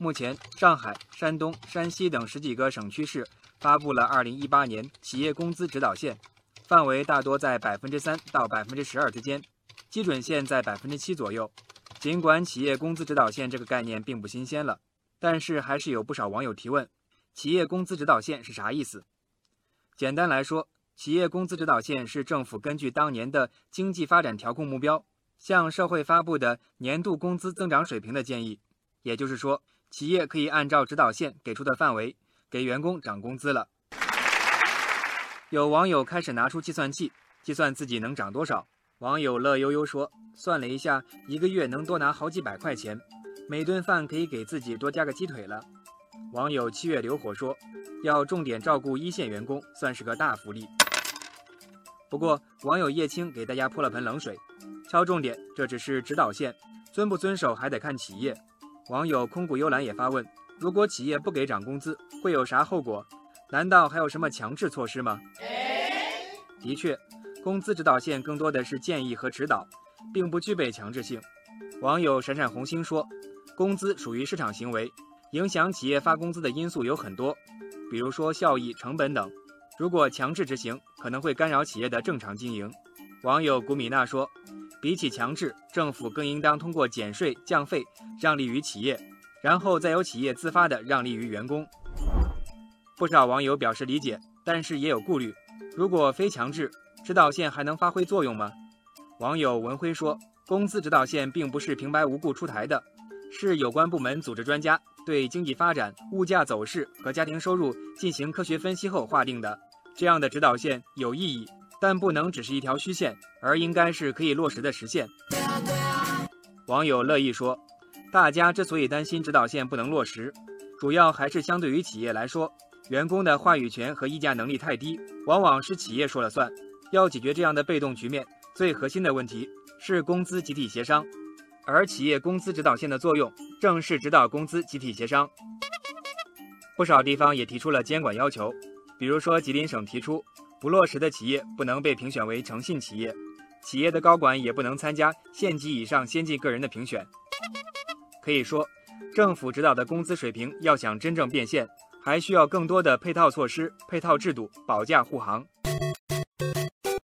目前，上海、山东、山西等十几个省区市发布了2018年企业工资指导线，范围大多在百分之三到百分之十二之间，基准线在百分之七左右。尽管企业工资指导线这个概念并不新鲜了，但是还是有不少网友提问：企业工资指导线是啥意思？简单来说，企业工资指导线是政府根据当年的经济发展调控目标，向社会发布的年度工资增长水平的建议。也就是说，企业可以按照指导线给出的范围给员工涨工资了。有网友开始拿出计算器计算自己能涨多少。网友乐悠悠说：“算了一下，一个月能多拿好几百块钱，每顿饭可以给自己多加个鸡腿了。”网友七月流火说：“要重点照顾一线员工，算是个大福利。”不过，网友叶青给大家泼了盆冷水，敲重点，这只是指导线，遵不遵守还得看企业。网友空谷幽兰也发问：如果企业不给涨工资，会有啥后果？难道还有什么强制措施吗？的确，工资指导线更多的是建议和指导，并不具备强制性。网友闪闪红星说：工资属于市场行为，影响企业发工资的因素有很多，比如说效益、成本等。如果强制执行，可能会干扰企业的正常经营。网友古米娜说：“比起强制，政府更应当通过减税降费让利于企业，然后再由企业自发的让利于员工。”不少网友表示理解，但是也有顾虑：如果非强制，指导线还能发挥作用吗？网友文辉说：“工资指导线并不是平白无故出台的，是有关部门组织专家对经济发展、物价走势和家庭收入进行科学分析后划定的。”这样的指导线有意义，但不能只是一条虚线，而应该是可以落实的实线。网友乐意说，大家之所以担心指导线不能落实，主要还是相对于企业来说，员工的话语权和议价能力太低，往往是企业说了算。要解决这样的被动局面，最核心的问题是工资集体协商，而企业工资指导线的作用正是指导工资集体协商。不少地方也提出了监管要求。比如说，吉林省提出，不落实的企业不能被评选为诚信企业，企业的高管也不能参加县级以上先进个人的评选。可以说，政府指导的工资水平要想真正变现，还需要更多的配套措施、配套制度保驾护航。